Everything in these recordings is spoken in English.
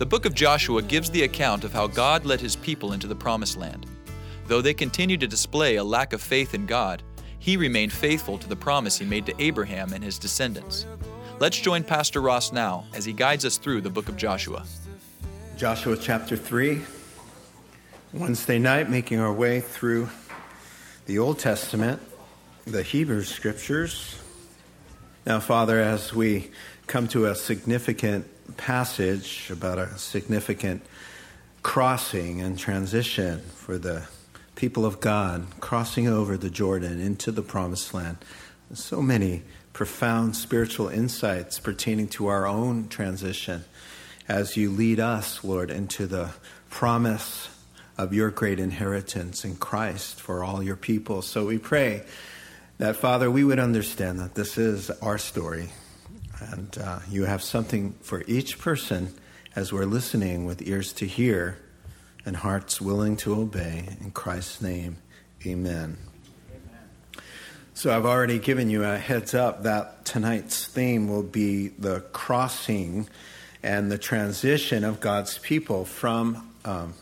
The book of Joshua gives the account of how God led his people into the promised land. Though they continued to display a lack of faith in God, he remained faithful to the promise he made to Abraham and his descendants. Let's join Pastor Ross now as he guides us through the book of Joshua. Joshua chapter 3, Wednesday night, making our way through the Old Testament, the Hebrew Scriptures. Now, Father, as we come to a significant passage about a significant crossing and transition for the people of God, crossing over the Jordan into the Promised Land, so many profound spiritual insights pertaining to our own transition as you lead us, Lord, into the promise of your great inheritance in Christ for all your people. So we pray that, Father, we would understand that this is our story and uh, you have something for each person as we're listening with ears to hear and hearts willing to obey. In Christ's name, amen. amen. So I've already given you a heads up that tonight's theme will be the crossing and the transition of God's people from um,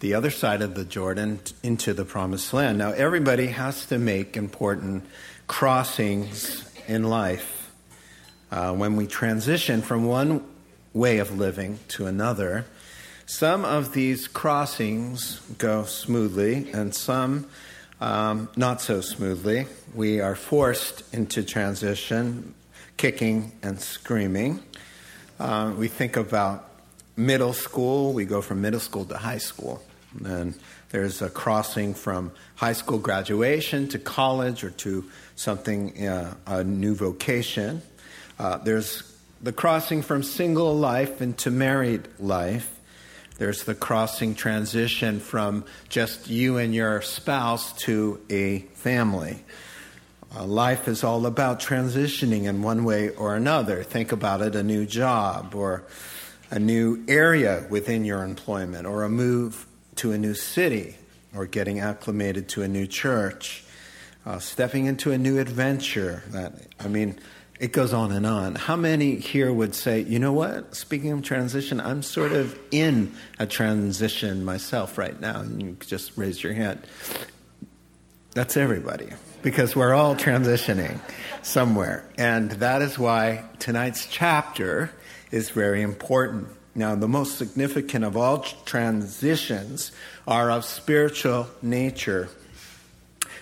the other side of the Jordan into the promised land. Now, everybody has to make important crossings in life. Uh, when we transition from one way of living to another, some of these crossings go smoothly and some um, not so smoothly. We are forced into transition, kicking and screaming. Uh, we think about middle school, we go from middle school to high school. And there's a crossing from high school graduation to college or to something, uh, a new vocation. Uh, there's the crossing from single life into married life. There's the crossing transition from just you and your spouse to a family. Uh, life is all about transitioning in one way or another. Think about it a new job, or a new area within your employment, or a move to a new city, or getting acclimated to a new church, uh, stepping into a new adventure. That, I mean, it goes on and on. How many here would say, you know what? Speaking of transition, I'm sort of in a transition myself right now. And you just raise your hand. That's everybody, because we're all transitioning somewhere. And that is why tonight's chapter is very important. Now, the most significant of all transitions are of spiritual nature.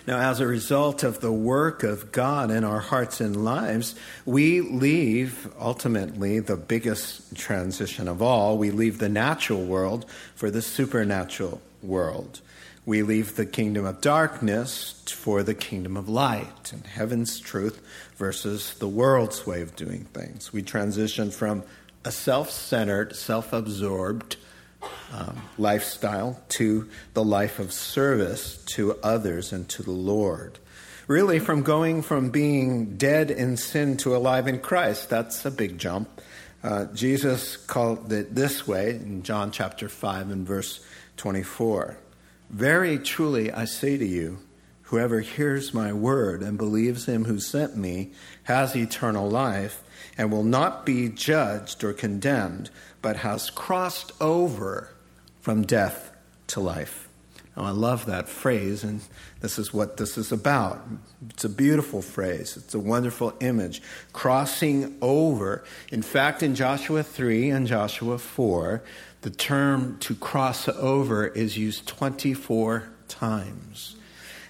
Now, as a result of the work of God in our hearts and lives, we leave ultimately the biggest transition of all. We leave the natural world for the supernatural world. We leave the kingdom of darkness for the kingdom of light and heaven's truth versus the world's way of doing things. We transition from a self centered, self absorbed, um, lifestyle to the life of service to others and to the Lord. Really, from going from being dead in sin to alive in Christ, that's a big jump. Uh, Jesus called it this way in John chapter 5 and verse 24. Very truly, I say to you, whoever hears my word and believes him who sent me has eternal life and will not be judged or condemned, but has crossed over from death to life. Now, I love that phrase, and this is what this is about. It's a beautiful phrase, it's a wonderful image. Crossing over. In fact, in Joshua 3 and Joshua 4, the term to cross over is used 24 times.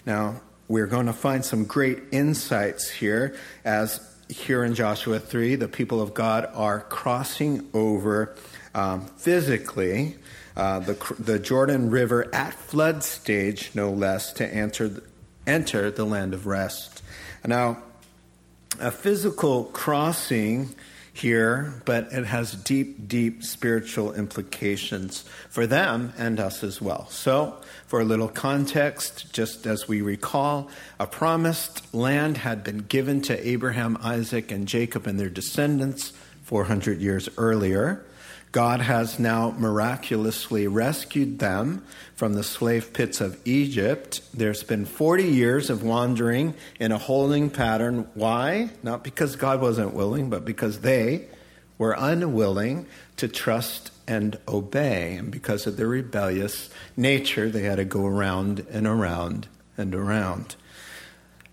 Now, we're going to find some great insights here as here in Joshua 3, the people of God are crossing over um, physically uh, the, the Jordan River at flood stage, no less, to enter, enter the land of rest. Now, a physical crossing here, but it has deep, deep spiritual implications for them and us as well. So, for a little context, just as we recall, a promised land had been given to Abraham, Isaac, and Jacob and their descendants 400 years earlier. God has now miraculously rescued them from the slave pits of Egypt. There's been 40 years of wandering in a holding pattern. Why? Not because God wasn't willing, but because they were unwilling to trust and obey. And because of their rebellious nature, they had to go around and around and around.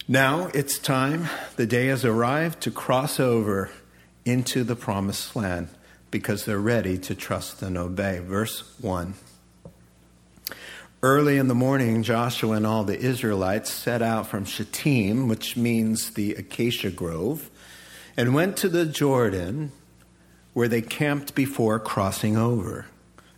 Now it's time, the day has arrived to cross over into the promised land because they're ready to trust and obey. Verse 1. Early in the morning, Joshua and all the Israelites set out from Shittim, which means the acacia grove, and went to the Jordan, where they camped before crossing over.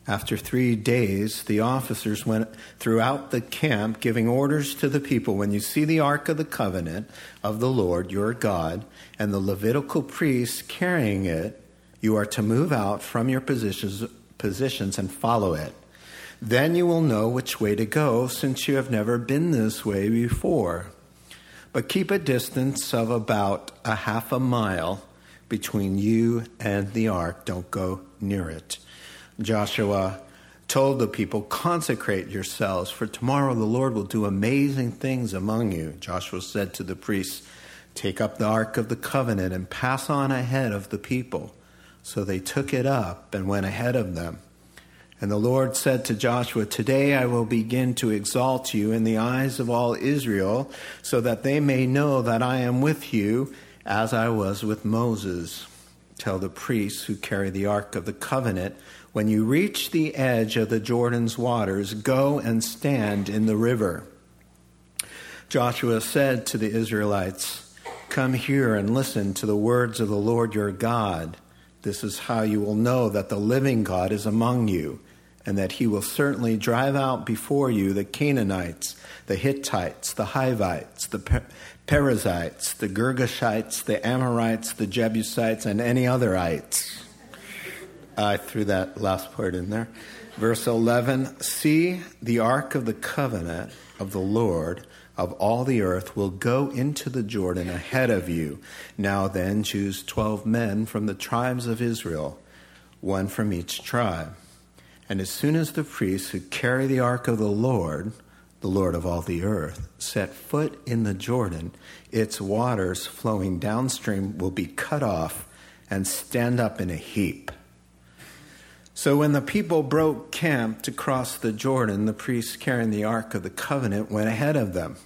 After three days, the officers went throughout the camp, giving orders to the people when you see the Ark of the Covenant of the Lord your God and the Levitical priests carrying it, you are to move out from your positions, positions and follow it. Then you will know which way to go, since you have never been this way before. But keep a distance of about a half a mile between you and the ark. Don't go near it. Joshua told the people, Consecrate yourselves, for tomorrow the Lord will do amazing things among you. Joshua said to the priests, Take up the ark of the covenant and pass on ahead of the people. So they took it up and went ahead of them. And the Lord said to Joshua, Today I will begin to exalt you in the eyes of all Israel, so that they may know that I am with you as I was with Moses. Tell the priests who carry the ark of the covenant, when you reach the edge of the Jordan's waters, go and stand in the river. Joshua said to the Israelites, Come here and listen to the words of the Lord your God. This is how you will know that the living God is among you, and that he will certainly drive out before you the Canaanites, the Hittites, the Hivites, the Perizzites, the Girgashites, the Amorites, the Jebusites, and any other ites. I threw that last part in there. Verse 11 See, the ark of the covenant of the Lord of all the earth will go into the Jordan ahead of you. Now then, choose twelve men from the tribes of Israel, one from each tribe. And as soon as the priests who carry the ark of the Lord, the Lord of all the earth, set foot in the Jordan, its waters flowing downstream will be cut off and stand up in a heap. So when the people broke camp to cross the Jordan, the priests carrying the Ark of the Covenant went ahead of them.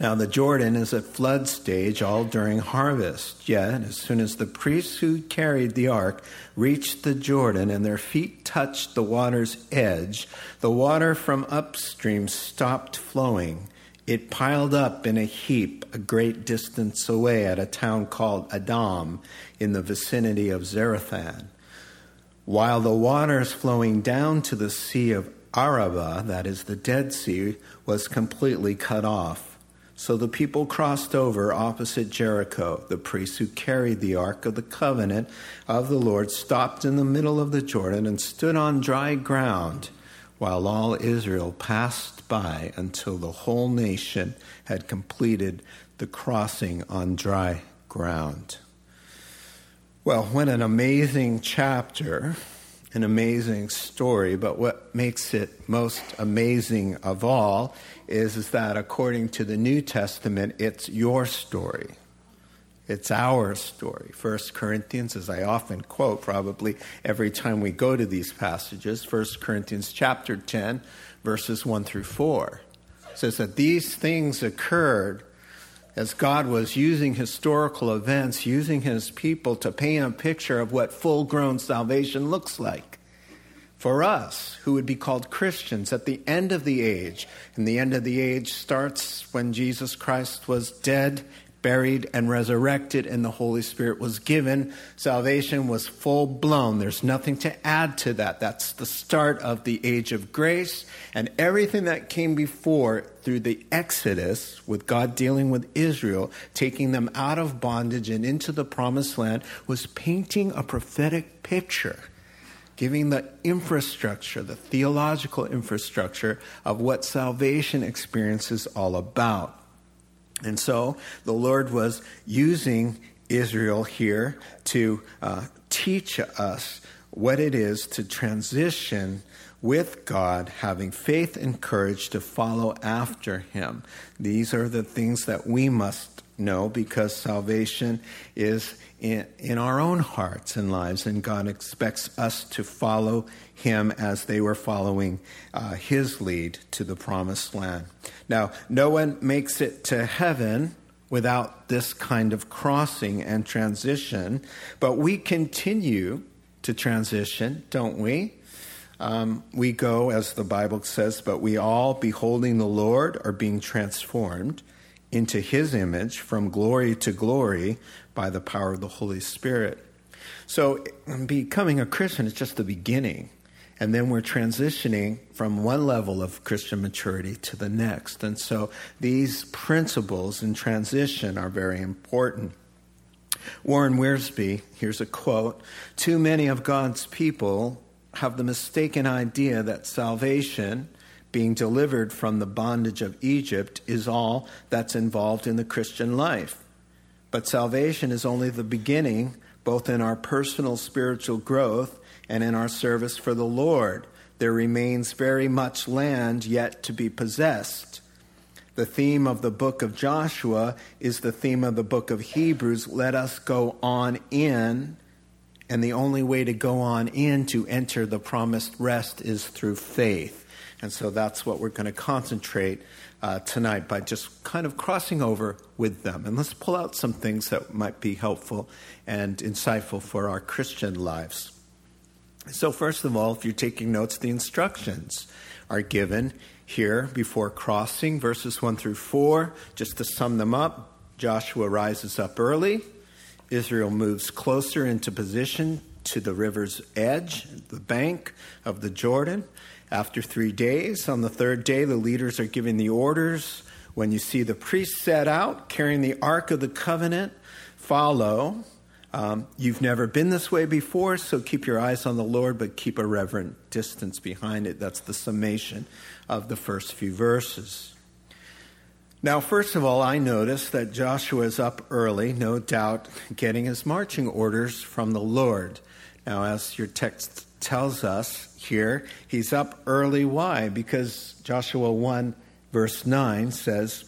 Now, the Jordan is at flood stage all during harvest. Yet, as soon as the priests who carried the ark reached the Jordan and their feet touched the water's edge, the water from upstream stopped flowing. It piled up in a heap a great distance away at a town called Adam in the vicinity of Zarethan while the waters flowing down to the Sea of Arabah, that is the Dead Sea, was completely cut off. So the people crossed over opposite Jericho. The priests who carried the Ark of the Covenant of the Lord stopped in the middle of the Jordan and stood on dry ground, while all Israel passed by until the whole nation had completed the crossing on dry ground. Well, what an amazing chapter, an amazing story, but what makes it most amazing of all is, is that according to the New Testament, it's your story. It's our story. First Corinthians, as I often quote probably every time we go to these passages, First Corinthians chapter 10, verses 1 through 4, says that these things occurred as God was using historical events, using his people to paint a picture of what full grown salvation looks like. For us, who would be called Christians at the end of the age, and the end of the age starts when Jesus Christ was dead, buried, and resurrected, and the Holy Spirit was given. Salvation was full blown. There's nothing to add to that. That's the start of the age of grace. And everything that came before through the Exodus, with God dealing with Israel, taking them out of bondage and into the promised land, was painting a prophetic picture giving the infrastructure, the theological infrastructure of what salvation experience is all about. And so the Lord was using Israel here to uh, teach us what it is to transition with God, having faith and courage to follow after Him. These are the things that we must know because salvation is in, in our own hearts and lives, and God expects us to follow Him as they were following uh, His lead to the promised land. Now, no one makes it to heaven without this kind of crossing and transition, but we continue to transition, don't we? Um, we go, as the Bible says, but we all, beholding the Lord, are being transformed into his image from glory to glory by the power of the Holy Spirit. So, becoming a Christian is just the beginning. And then we're transitioning from one level of Christian maturity to the next. And so these principles in transition are very important. Warren Wiersbe, here's a quote Too many of God's people have the mistaken idea that salvation being delivered from the bondage of Egypt is all that's involved in the Christian life. But salvation is only the beginning, both in our personal spiritual growth and in our service for the Lord. There remains very much land yet to be possessed. The theme of the book of Joshua is the theme of the book of Hebrews. Let us go on in. And the only way to go on in to enter the promised rest is through faith. And so that's what we're going to concentrate uh, tonight by just kind of crossing over with them. And let's pull out some things that might be helpful and insightful for our Christian lives. So, first of all, if you're taking notes, the instructions are given here before crossing, verses 1 through 4. Just to sum them up, Joshua rises up early. Israel moves closer into position to the river's edge, the bank of the Jordan. After three days, on the third day, the leaders are giving the orders. When you see the priests set out carrying the Ark of the Covenant, follow. Um, you've never been this way before, so keep your eyes on the Lord, but keep a reverent distance behind it. That's the summation of the first few verses. Now, first of all, I notice that Joshua is up early, no doubt getting his marching orders from the Lord. Now, as your text tells us here, he's up early. Why? Because Joshua 1, verse 9 says,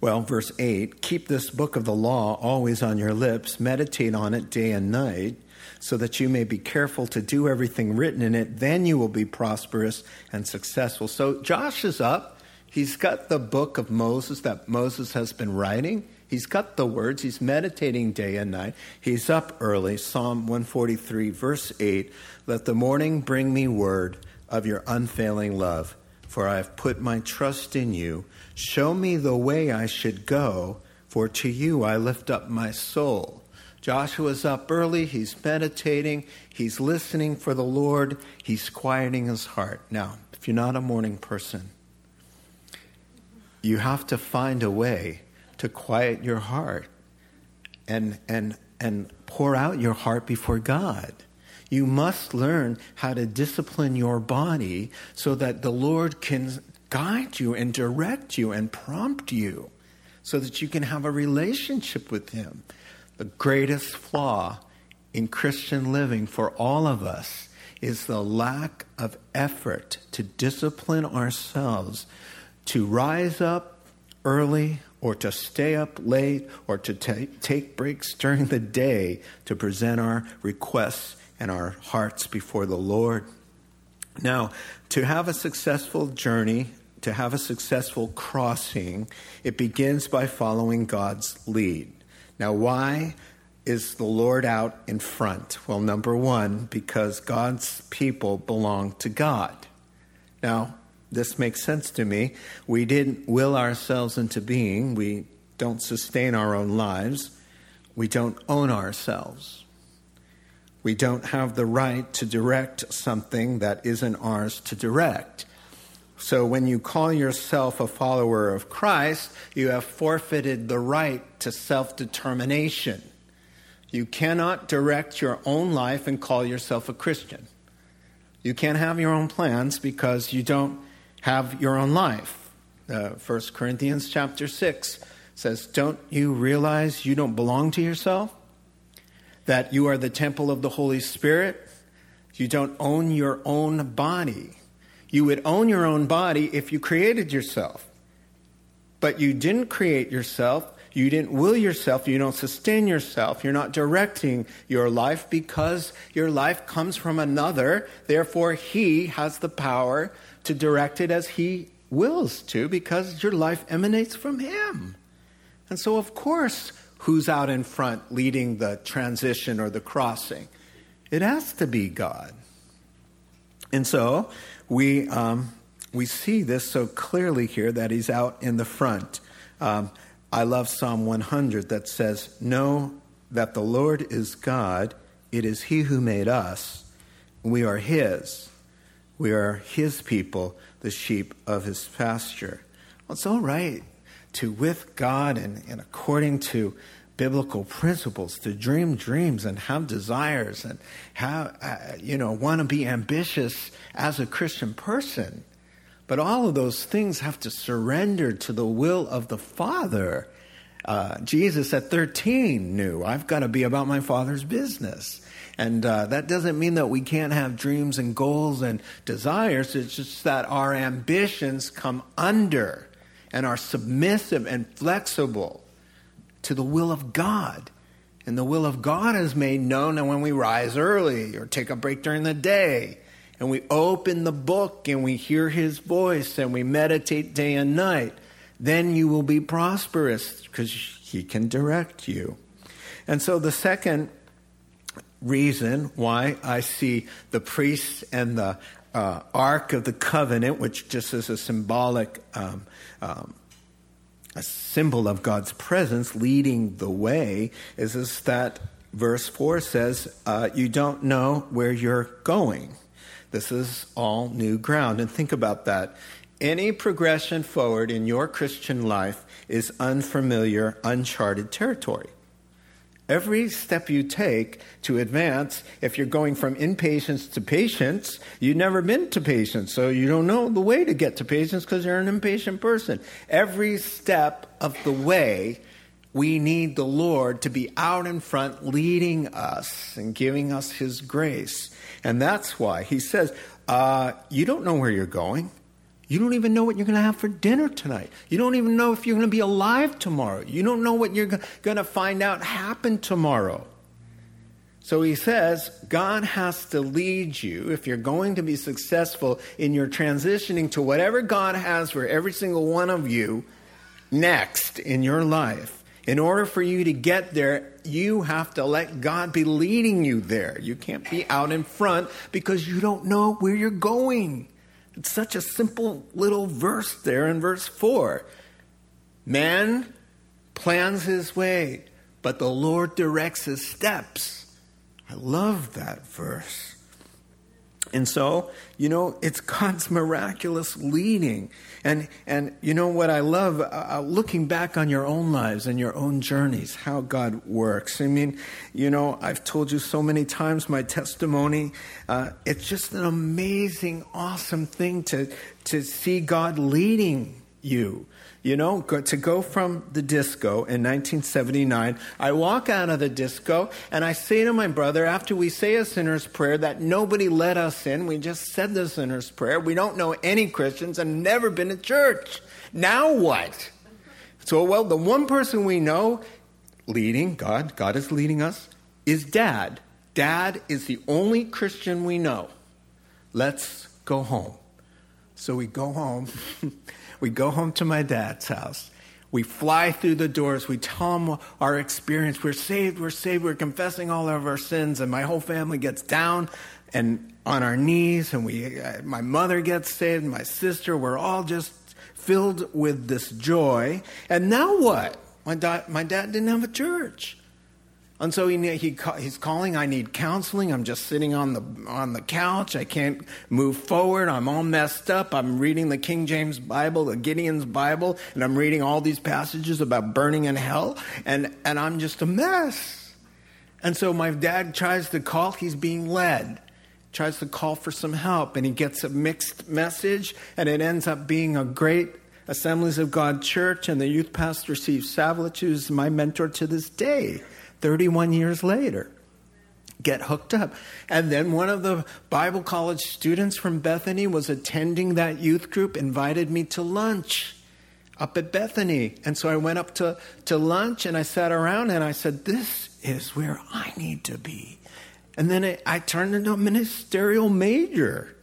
well, verse 8 keep this book of the law always on your lips, meditate on it day and night, so that you may be careful to do everything written in it. Then you will be prosperous and successful. So Josh is up. He's got the book of Moses that Moses has been writing. He's got the words. He's meditating day and night. He's up early. Psalm 143, verse 8 Let the morning bring me word of your unfailing love, for I have put my trust in you. Show me the way I should go, for to you I lift up my soul. Joshua's up early. He's meditating. He's listening for the Lord. He's quieting his heart. Now, if you're not a morning person, you have to find a way to quiet your heart and, and, and pour out your heart before God. You must learn how to discipline your body so that the Lord can guide you and direct you and prompt you so that you can have a relationship with Him. The greatest flaw in Christian living for all of us is the lack of effort to discipline ourselves to rise up early or to stay up late or to t- take breaks during the day to present our requests and our hearts before the Lord. Now, to have a successful journey, to have a successful crossing, it begins by following God's lead. Now, why is the Lord out in front? Well, number one, because God's people belong to God. Now, this makes sense to me. We didn't will ourselves into being. We don't sustain our own lives, we don't own ourselves. We don't have the right to direct something that isn't ours to direct. So when you call yourself a follower of Christ, you have forfeited the right to self determination. You cannot direct your own life and call yourself a Christian. You can't have your own plans because you don't have your own life. Uh, 1 Corinthians chapter 6 says, Don't you realize you don't belong to yourself? That you are the temple of the Holy Spirit? You don't own your own body. You would own your own body if you created yourself. But you didn't create yourself. You didn't will yourself. You don't sustain yourself. You're not directing your life because your life comes from another. Therefore, He has the power to direct it as He wills to because your life emanates from Him. And so, of course, who's out in front leading the transition or the crossing? It has to be God. And so, we, um, we see this so clearly here that he's out in the front. Um, I love Psalm 100 that says, Know that the Lord is God, it is He who made us, we are His. We are His people, the sheep of His pasture. Well, it's all right to, with God and, and according to biblical principles to dream dreams and have desires and have, uh, you know, want to be ambitious as a Christian person. But all of those things have to surrender to the will of the Father. Uh, Jesus at 13 knew, I've got to be about my Father's business. And uh, that doesn't mean that we can't have dreams and goals and desires. It's just that our ambitions come under and are submissive and flexible to the will of God. And the will of God is made known when we rise early or take a break during the day and we open the book and we hear his voice and we meditate day and night. Then you will be prosperous because he can direct you. And so the second reason why I see the priests and the uh, Ark of the Covenant, which just is a symbolic um, um, a symbol of God's presence leading the way is, is that verse 4 says, uh, You don't know where you're going. This is all new ground. And think about that. Any progression forward in your Christian life is unfamiliar, uncharted territory. Every step you take to advance, if you're going from impatience to patience, you've never been to patience, so you don't know the way to get to patience because you're an impatient person. Every step of the way, we need the Lord to be out in front leading us and giving us His grace. And that's why He says, uh, You don't know where you're going. You don't even know what you're going to have for dinner tonight. You don't even know if you're going to be alive tomorrow. You don't know what you're going to find out happen tomorrow. So he says, God has to lead you if you're going to be successful in your transitioning to whatever God has for every single one of you next in your life. In order for you to get there, you have to let God be leading you there. You can't be out in front because you don't know where you're going. It's such a simple little verse there in verse 4. Man plans his way, but the Lord directs his steps. I love that verse. And so, you know, it's God's miraculous leading. And, and you know what I love? Uh, uh, looking back on your own lives and your own journeys, how God works. I mean, you know, I've told you so many times my testimony. Uh, it's just an amazing, awesome thing to, to see God leading you. You know, to go from the disco in 1979, I walk out of the disco and I say to my brother, after we say a sinner's prayer that nobody let us in, we just said the sinner's prayer. We don't know any Christians and never been to church. Now what? So, well, the one person we know leading, God, God is leading us, is dad. Dad is the only Christian we know. Let's go home. So we go home. We go home to my dad's house. We fly through the doors. We tell him our experience. We're saved. We're saved. We're confessing all of our sins. And my whole family gets down and on our knees. And we, uh, my mother gets saved. My sister. We're all just filled with this joy. And now what? My, dad, my dad didn't have a church. And so he, he, he's calling, I need counseling. I'm just sitting on the, on the couch. I can't move forward. I'm all messed up. I'm reading the King James Bible, the Gideon's Bible, and I'm reading all these passages about burning in hell, and, and I'm just a mess. And so my dad tries to call, he's being led, tries to call for some help, and he gets a mixed message, and it ends up being a great Assemblies of God church, and the youth pastor, Steve Savlich, who's my mentor to this day. 31 years later. Get hooked up. And then one of the Bible college students from Bethany was attending that youth group, invited me to lunch up at Bethany. And so I went up to, to lunch and I sat around and I said, This is where I need to be. And then I, I turned into a ministerial major.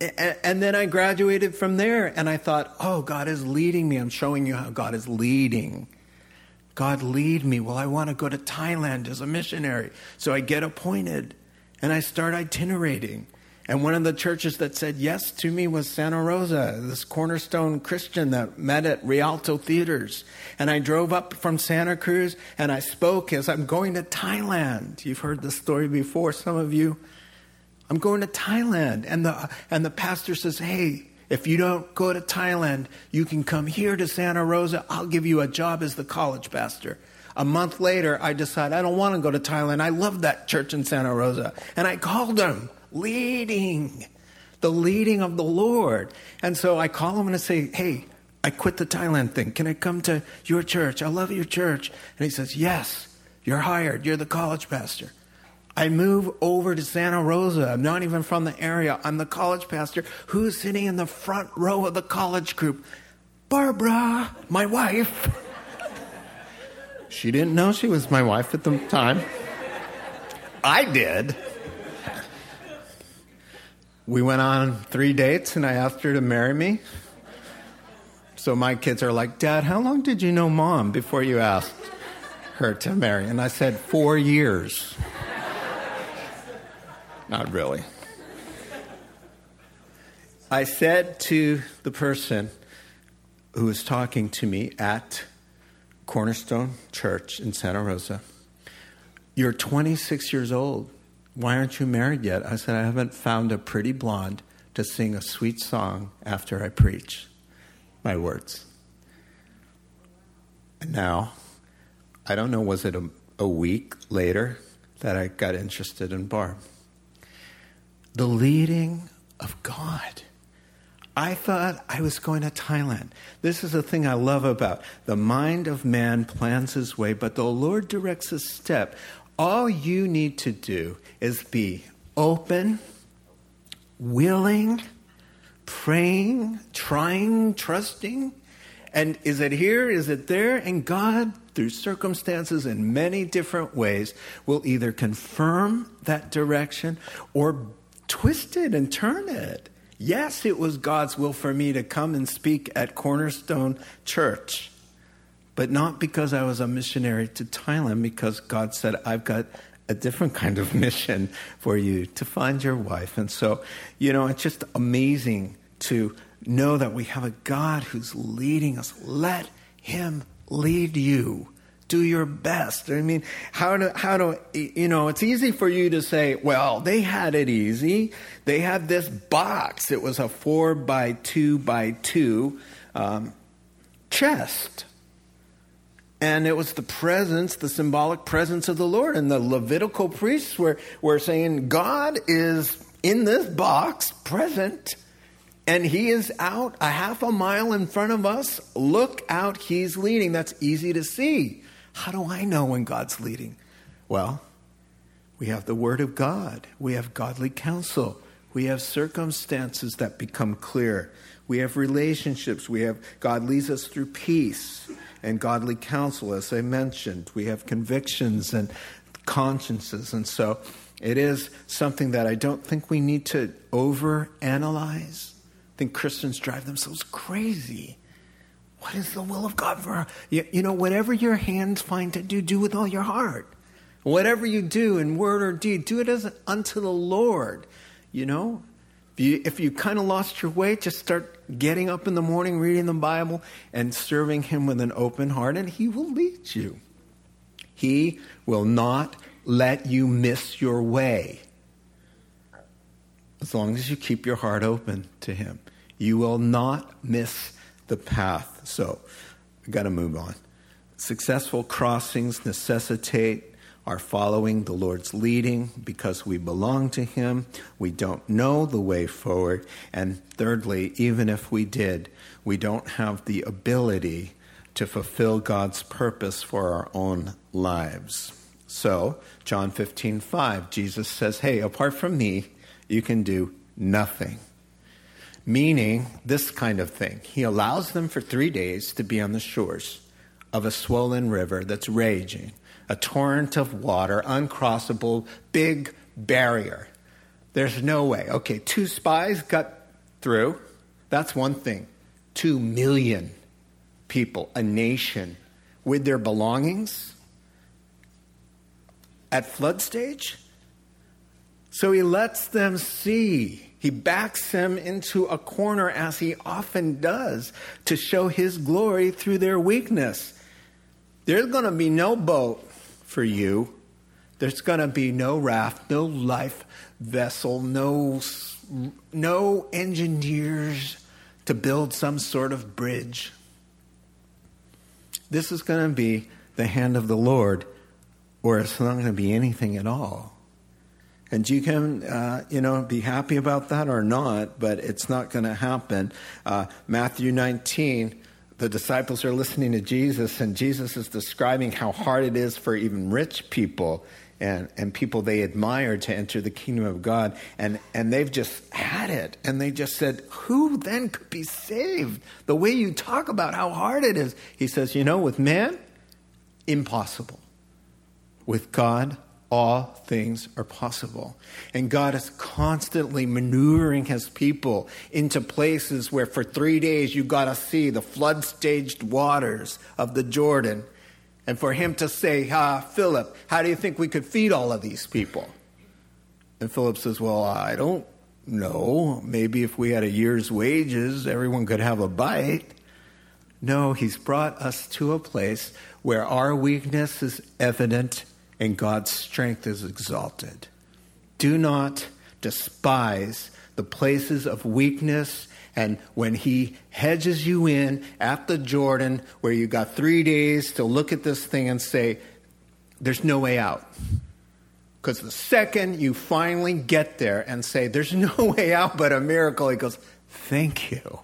And, and then I graduated from there and I thought, oh, God is leading me. I'm showing you how God is leading. God, lead me. Well, I want to go to Thailand as a missionary. So I get appointed and I start itinerating. And one of the churches that said yes to me was Santa Rosa, this cornerstone Christian that met at Rialto Theaters. And I drove up from Santa Cruz and I spoke as I'm going to Thailand. You've heard the story before, some of you. I'm going to Thailand. And the, and the pastor says, Hey, if you don't go to Thailand, you can come here to Santa Rosa. I'll give you a job as the college pastor. A month later, I decide I don't want to go to Thailand. I love that church in Santa Rosa. And I called him, leading, the leading of the Lord. And so I call him and I say, Hey, I quit the Thailand thing. Can I come to your church? I love your church. And he says, Yes, you're hired. You're the college pastor. I move over to Santa Rosa. I'm not even from the area. I'm the college pastor who's sitting in the front row of the college group. Barbara, my wife. She didn't know she was my wife at the time. I did. We went on three dates and I asked her to marry me. So my kids are like, Dad, how long did you know mom before you asked her to marry? And I said, Four years. Not really. I said to the person who was talking to me at Cornerstone Church in Santa Rosa, You're 26 years old. Why aren't you married yet? I said, I haven't found a pretty blonde to sing a sweet song after I preach. My words. And now, I don't know, was it a, a week later that I got interested in Barb? The leading of God. I thought I was going to Thailand. This is the thing I love about the mind of man plans his way, but the Lord directs his step. All you need to do is be open, willing, praying, trying, trusting. And is it here? Is it there? And God, through circumstances in many different ways, will either confirm that direction or twist it and turn it. Yes, it was God's will for me to come and speak at Cornerstone Church, but not because I was a missionary to Thailand, because God said, I've got a different kind of mission for you to find your wife. And so, you know, it's just amazing to know that we have a God who's leading us. Let Him lead you do your best. I mean, how to, how to, you know, it's easy for you to say, well, they had it easy. They had this box. It was a four by two by two um, chest. And it was the presence, the symbolic presence of the Lord. And the Levitical priests were, were saying, God is in this box, present, and he is out a half a mile in front of us. Look out, he's leading. That's easy to see. How do I know when God's leading? Well, we have the Word of God, we have godly counsel, we have circumstances that become clear, we have relationships, we have God leads us through peace and godly counsel, as I mentioned. We have convictions and consciences. And so it is something that I don't think we need to over analyze. I think Christians drive themselves crazy what is the will of God for you, you know, whatever your hands find to do, do with all your heart. Whatever you do in word or deed, do it as unto the Lord. You know, If you, if you kind of lost your way, just start getting up in the morning, reading the Bible, and serving Him with an open heart, and He will lead you. He will not let you miss your way as long as you keep your heart open to Him. You will not miss the path. So, we got to move on. Successful crossings necessitate our following the Lord's leading because we belong to Him. We don't know the way forward. And thirdly, even if we did, we don't have the ability to fulfill God's purpose for our own lives. So, John 15, 5, Jesus says, Hey, apart from me, you can do nothing. Meaning, this kind of thing. He allows them for three days to be on the shores of a swollen river that's raging a torrent of water, uncrossable, big barrier. There's no way. Okay, two spies got through. That's one thing. Two million people, a nation, with their belongings at flood stage. So he lets them see. He backs them into a corner, as he often does, to show his glory through their weakness. There's going to be no boat for you. There's going to be no raft, no life vessel, no, no engineers to build some sort of bridge. This is going to be the hand of the Lord, or it's not going to be anything at all. And you can, uh, you know, be happy about that or not, but it's not going to happen. Uh, Matthew 19, the disciples are listening to Jesus, and Jesus is describing how hard it is for even rich people and, and people they admire to enter the kingdom of God. And, and they've just had it. And they just said, Who then could be saved? The way you talk about how hard it is. He says, You know, with man, impossible. With God, all things are possible. And God is constantly maneuvering his people into places where for three days you got to see the flood staged waters of the Jordan. And for him to say, ah, Philip, how do you think we could feed all of these people? And Philip says, Well, I don't know. Maybe if we had a year's wages, everyone could have a bite. No, he's brought us to a place where our weakness is evident and God's strength is exalted. Do not despise the places of weakness. And when he hedges you in at the Jordan, where you got three days to look at this thing and say, there's no way out. Because the second you finally get there and say, there's no way out but a miracle, he goes, thank you.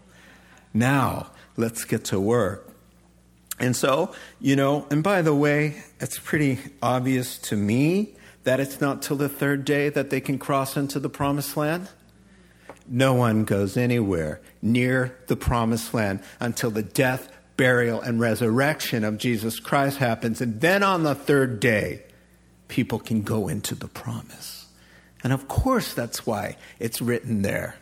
Now, let's get to work. And so, you know, and by the way, it's pretty obvious to me that it's not till the third day that they can cross into the promised land. No one goes anywhere near the promised land until the death, burial, and resurrection of Jesus Christ happens. And then on the third day, people can go into the promise. And of course, that's why it's written there.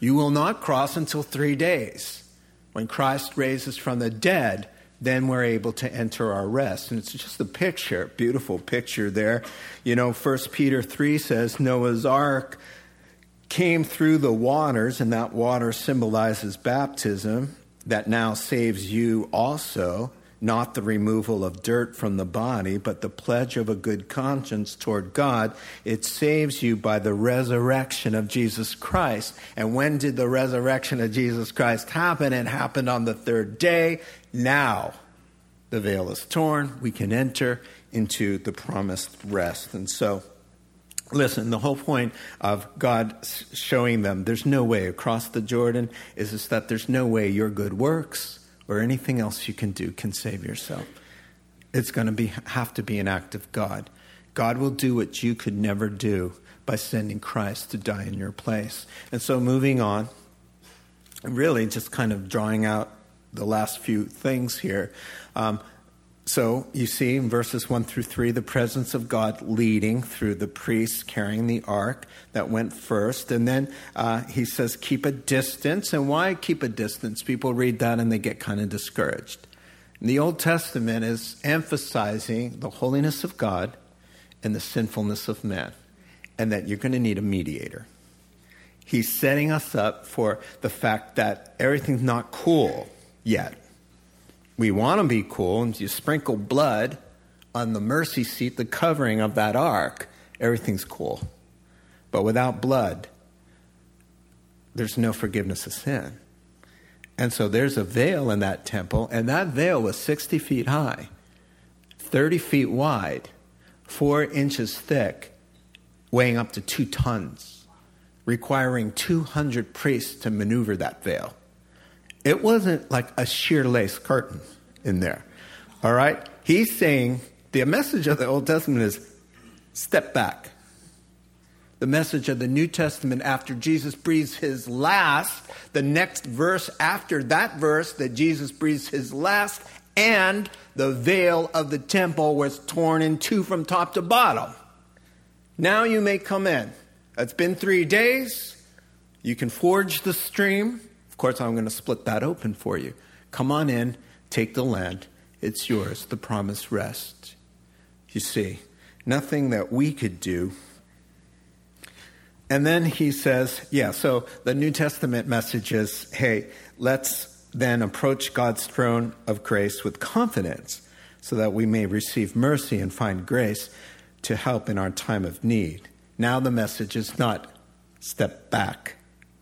You will not cross until three days. When Christ raises from the dead, then we're able to enter our rest. And it's just a picture, beautiful picture there. You know, First Peter 3 says Noah's ark came through the waters, and that water symbolizes baptism that now saves you also, not the removal of dirt from the body, but the pledge of a good conscience toward God. It saves you by the resurrection of Jesus Christ. And when did the resurrection of Jesus Christ happen? It happened on the third day. Now the veil is torn. We can enter into the promised rest. And so, listen, the whole point of God showing them there's no way across the Jordan is just that there's no way your good works or anything else you can do can save yourself. It's going to be, have to be an act of God. God will do what you could never do by sending Christ to die in your place. And so, moving on, really just kind of drawing out the last few things here. Um, so you see in verses 1 through 3 the presence of God leading through the priests carrying the ark that went first. And then uh, he says, keep a distance. And why keep a distance? People read that and they get kind of discouraged. And the Old Testament is emphasizing the holiness of God and the sinfulness of man, and that you're going to need a mediator. He's setting us up for the fact that everything's not cool yet. We want to be cool, and you sprinkle blood on the mercy seat, the covering of that ark, everything's cool. But without blood, there's no forgiveness of sin. And so there's a veil in that temple, and that veil was 60 feet high, 30 feet wide, four inches thick, weighing up to two tons, requiring 200 priests to maneuver that veil. It wasn't like a sheer lace curtain in there. All right? He's saying the message of the Old Testament is step back. The message of the New Testament after Jesus breathes his last, the next verse after that verse that Jesus breathes his last, and the veil of the temple was torn in two from top to bottom. Now you may come in. It's been three days. You can forge the stream. Of course, I'm going to split that open for you. Come on in, take the land. It's yours, the promised rest. You see, nothing that we could do. And then he says, yeah, so the New Testament message is hey, let's then approach God's throne of grace with confidence so that we may receive mercy and find grace to help in our time of need. Now the message is not step back,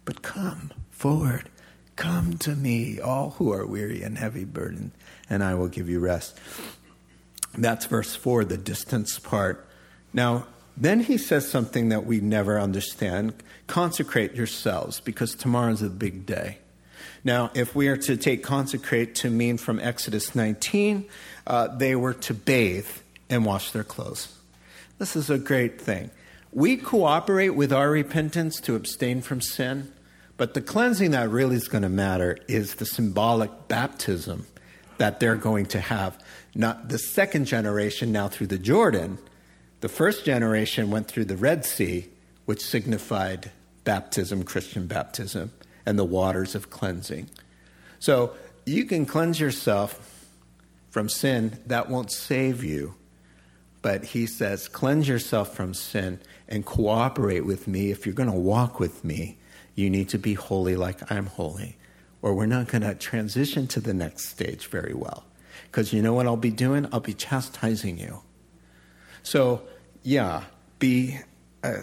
but come forward. Come to me, all who are weary and heavy burdened, and I will give you rest. That's verse 4, the distance part. Now, then he says something that we never understand consecrate yourselves, because tomorrow's a big day. Now, if we are to take consecrate to mean from Exodus 19, uh, they were to bathe and wash their clothes. This is a great thing. We cooperate with our repentance to abstain from sin, but the cleansing that really is going to matter is the symbolic baptism that they're going to have. Not the second generation now through the Jordan. The first generation went through the Red Sea, which signified baptism, Christian baptism, and the waters of cleansing. So you can cleanse yourself from sin, that won't save you but he says, cleanse yourself from sin and cooperate with me. If you're going to walk with me, you need to be holy like I'm holy, or we're not going to transition to the next stage very well. Because you know what I'll be doing? I'll be chastising you. So, yeah, be, uh,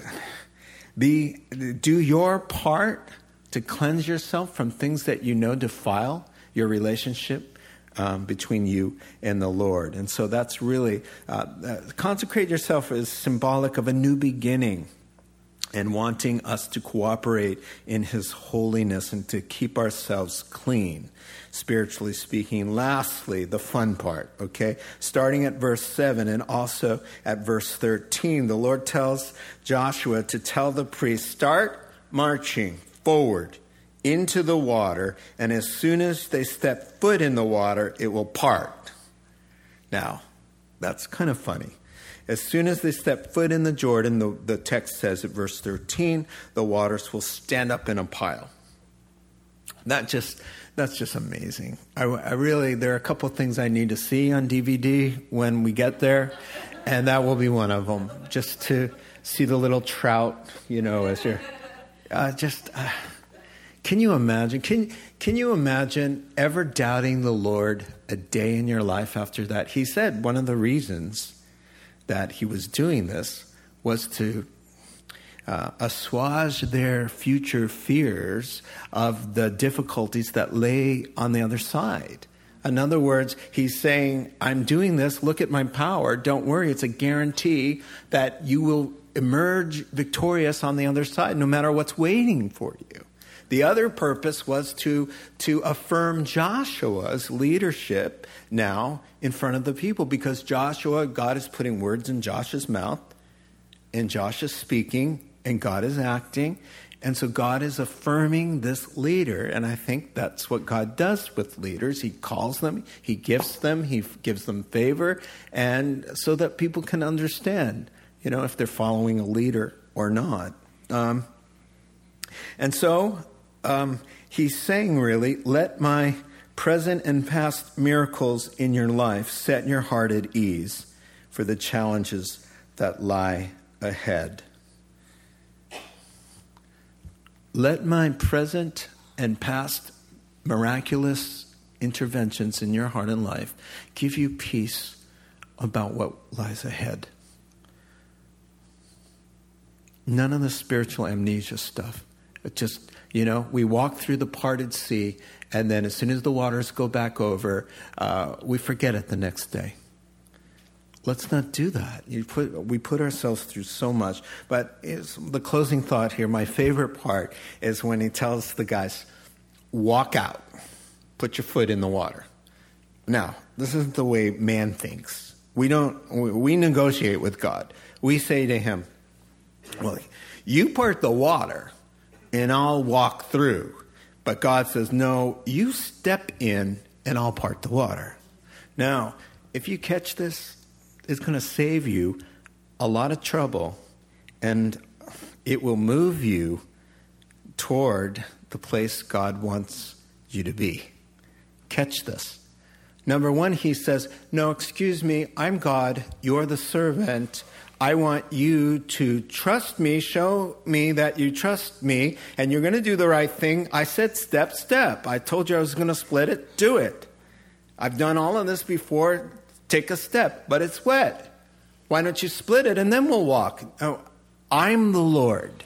be, do your part to cleanse yourself from things that you know defile your relationship um, between you and the Lord. And so that's really, uh, uh, consecrate yourself is symbolic of a new beginning and wanting us to cooperate in His holiness and to keep ourselves clean, spiritually speaking. Lastly, the fun part, okay? Starting at verse 7 and also at verse 13, the Lord tells Joshua to tell the priests, start marching forward into the water, and as soon as they step foot in the water, it will part. Now, that's kind of funny. As soon as they step foot in the Jordan, the, the text says at verse 13, the waters will stand up in a pile. That just that's just amazing. I, I, really there are a couple things I need to see on DVD when we get there, and that will be one of them. Just to see the little trout, you know, as you're uh, just. Uh, can you imagine? Can, can you imagine ever doubting the Lord a day in your life after that? He said one of the reasons that he was doing this was to uh, assuage their future fears of the difficulties that lay on the other side. In other words, he's saying, I'm doing this, look at my power, don't worry, it's a guarantee that you will emerge victorious on the other side, no matter what's waiting for you. The other purpose was to, to affirm Joshua's leadership now in front of the people because Joshua, God is putting words in Joshua's mouth, and Josh is speaking, and God is acting. And so God is affirming this leader. And I think that's what God does with leaders. He calls them, He gifts them, He gives them favor, and so that people can understand, you know, if they're following a leader or not. Um, and so um, he's saying, really, let my present and past miracles in your life set your heart at ease for the challenges that lie ahead. Let my present and past miraculous interventions in your heart and life give you peace about what lies ahead. None of the spiritual amnesia stuff. It just, you know, we walk through the parted sea, and then as soon as the waters go back over, uh, we forget it the next day. Let's not do that. Put, we put ourselves through so much. But the closing thought here, my favorite part, is when he tells the guys, walk out, put your foot in the water. Now, this isn't the way man thinks. We don't, we negotiate with God. We say to him, well, you part the water and I'll walk through. But God says, no, you step in and I'll part the water. Now, if you catch this, it's going to save you a lot of trouble and it will move you toward the place God wants you to be. Catch this. Number one, he says, No, excuse me, I'm God, you're the servant. I want you to trust me, show me that you trust me, and you're going to do the right thing. I said step, step. I told you I was going to split it, do it. I've done all of this before. Take a step, but it's wet. Why don't you split it and then we'll walk? Oh, I'm the Lord.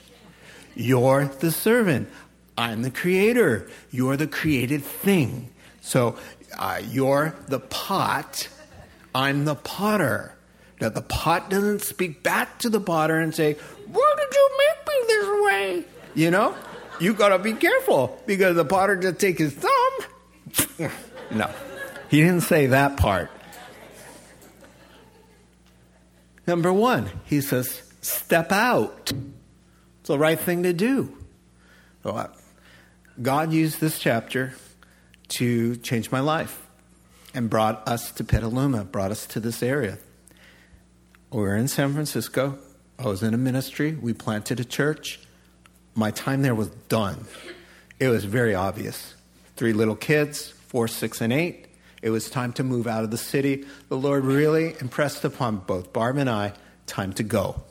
You're the servant. I'm the creator. You're the created thing. So uh, you're the pot. I'm the potter. Now, the pot doesn't speak back to the potter and say, Why did you make me this way? You know? You gotta be careful because the potter just take his thumb. no, he didn't say that part. Number one, he says, step out. It's the right thing to do. Uh, God used this chapter to change my life and brought us to Petaluma, brought us to this area. We were in San Francisco. I was in a ministry. We planted a church. My time there was done. It was very obvious. Three little kids, four, six, and eight. It was time to move out of the city. The Lord really impressed upon both Barb and I time to go.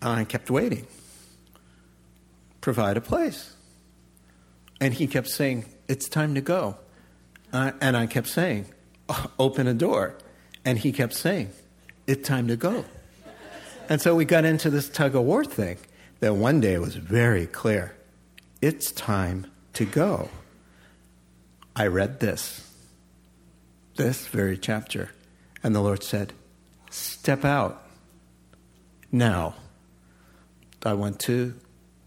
I kept waiting. Provide a place. And he kept saying, It's time to go. Uh, and I kept saying, Open a door. And he kept saying, It's time to go. And so we got into this tug of war thing that one day was very clear it's time to go. I read this, this very chapter, and the Lord said, Step out. Now, I went to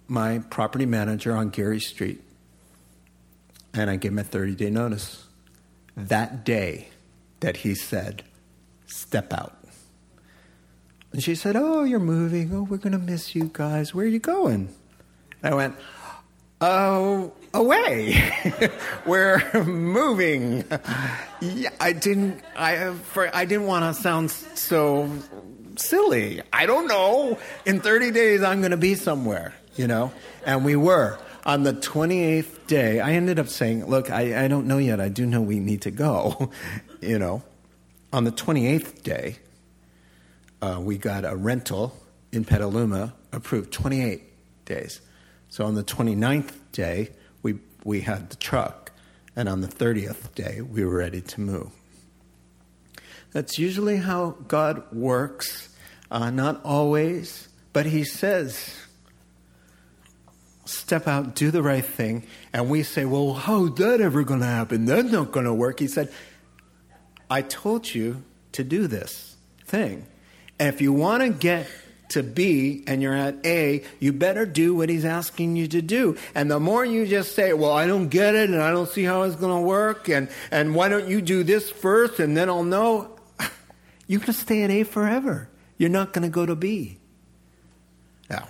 my property manager on Geary Street and I gave him a 30 day notice. That day that he said, step out. And she said, Oh, you're moving. Oh, we're going to miss you guys. Where are you going? I went, Oh, away. we're moving. Yeah, I didn't. I for, I didn't want to sound so silly. I don't know. In 30 days, I'm going to be somewhere. You know, and we were on the 28th day. I ended up saying, "Look, I, I don't know yet. I do know we need to go." you know, on the 28th day, uh, we got a rental in Petaluma approved 28 days. So on the 29th day, we, we had the truck, and on the 30th day, we were ready to move. That's usually how God works, uh, not always, but He says, step out, do the right thing. And we say, well, how's that ever going to happen? That's not going to work. He said, I told you to do this thing. And if you want to get to B and you're at A, you better do what he's asking you to do. And the more you just say, well, I don't get it and I don't see how it's going to work and, and why don't you do this first and then I'll know, you're going to stay at A forever. You're not going to go to B. Now,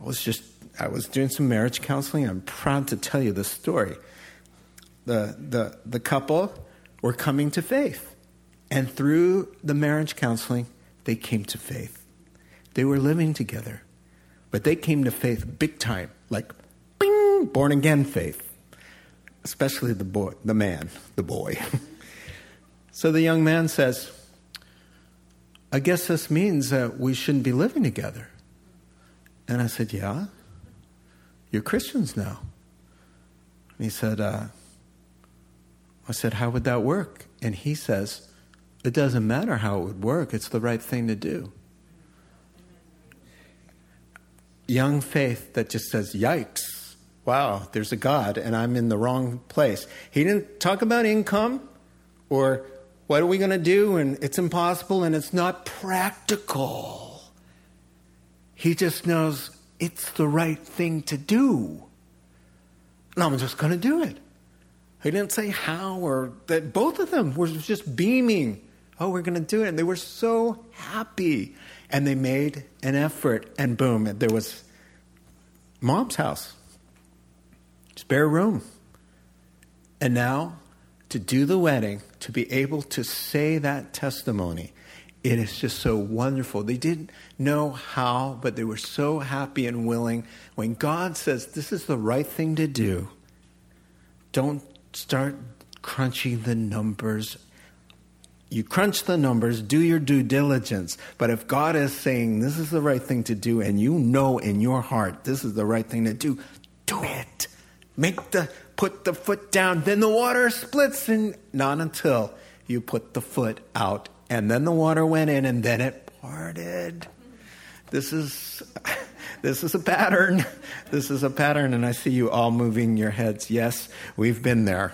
I was just, I was doing some marriage counseling. I'm proud to tell you the story. The, the, the couple were coming to faith. And through the marriage counseling, they came to faith. They were living together, but they came to faith big time, like bing, born again faith. Especially the boy, the man, the boy. so the young man says, I guess this means that we shouldn't be living together. And I said, Yeah. You're Christians now. And he said, uh, I said, How would that work? And he says, It doesn't matter how it would work, it's the right thing to do. Young faith that just says, Yikes, wow, there's a God and I'm in the wrong place. He didn't talk about income or what are we going to do and it's impossible and it's not practical. He just knows it's the right thing to do. And I'm just going to do it. He didn't say how or that both of them were just beaming. Oh, we're going to do it. And they were so happy. And they made an effort, and boom, there was mom's house, spare room. And now, to do the wedding, to be able to say that testimony, it is just so wonderful. They didn't know how, but they were so happy and willing. When God says this is the right thing to do, don't start crunching the numbers. You crunch the numbers, do your due diligence. But if God is saying this is the right thing to do, and you know in your heart this is the right thing to do, do it. Make the put the foot down, then the water splits, and not until you put the foot out and then the water went in and then it parted. This is this is a pattern. This is a pattern and I see you all moving your heads. Yes, we've been there.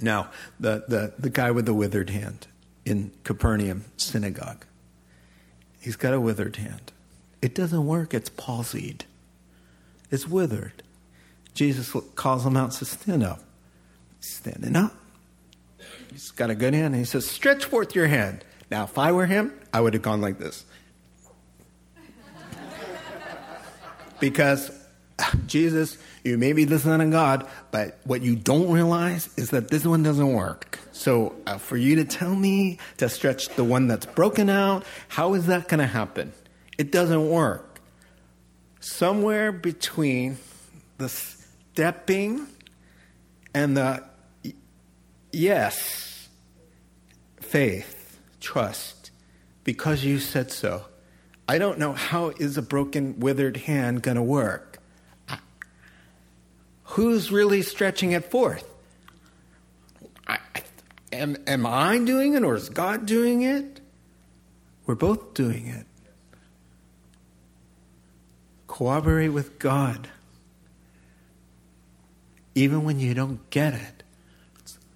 Now, the, the, the guy with the withered hand in Capernaum synagogue. He's got a withered hand. It doesn't work, it's palsied. It's withered. Jesus calls him out, says, Stand up. He's standing up. He's got a good hand. And he says, Stretch forth your hand. Now, if I were him, I would have gone like this. because uh, Jesus, you may be Son of God, but what you don't realize is that this one doesn't work. So, uh, for you to tell me to stretch the one that's broken out, how is that going to happen? It doesn't work. Somewhere between the stepping and the yes, faith, trust, because you said so. I don't know how is a broken, withered hand going to work. Who's really stretching it forth? I, am, am I doing it or is God doing it? We're both doing it. Cooperate with God. Even when you don't get it,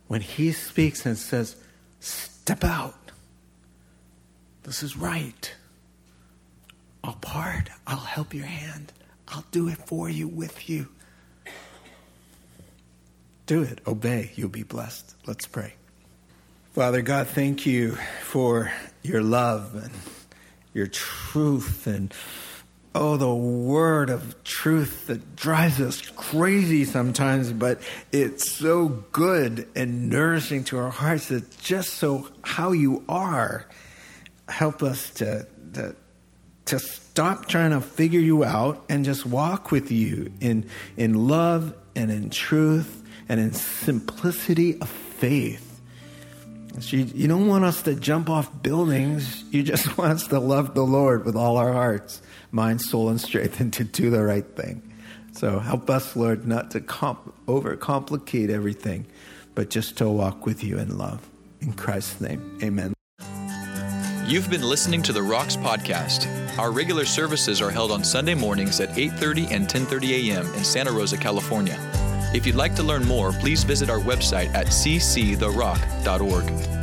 when He speaks and says, Step out, this is right. I'll part, I'll help your hand, I'll do it for you, with you. Do it, obey, you'll be blessed. Let's pray. Father God, thank you for your love and your truth and oh, the word of truth that drives us crazy sometimes, but it's so good and nourishing to our hearts. It's just so how you are. Help us to, to, to stop trying to figure you out and just walk with you in, in love and in truth and in simplicity of faith. You, you don't want us to jump off buildings. You just want us to love the Lord with all our hearts, mind, soul, and strength, and to do the right thing. So help us, Lord, not to comp- overcomplicate everything, but just to walk with you in love. In Christ's name, amen. You've been listening to the Rocks podcast. Our regular services are held on Sunday mornings at 8:30 and 10:30 a.m. in Santa Rosa, California. If you'd like to learn more, please visit our website at cctherock.org.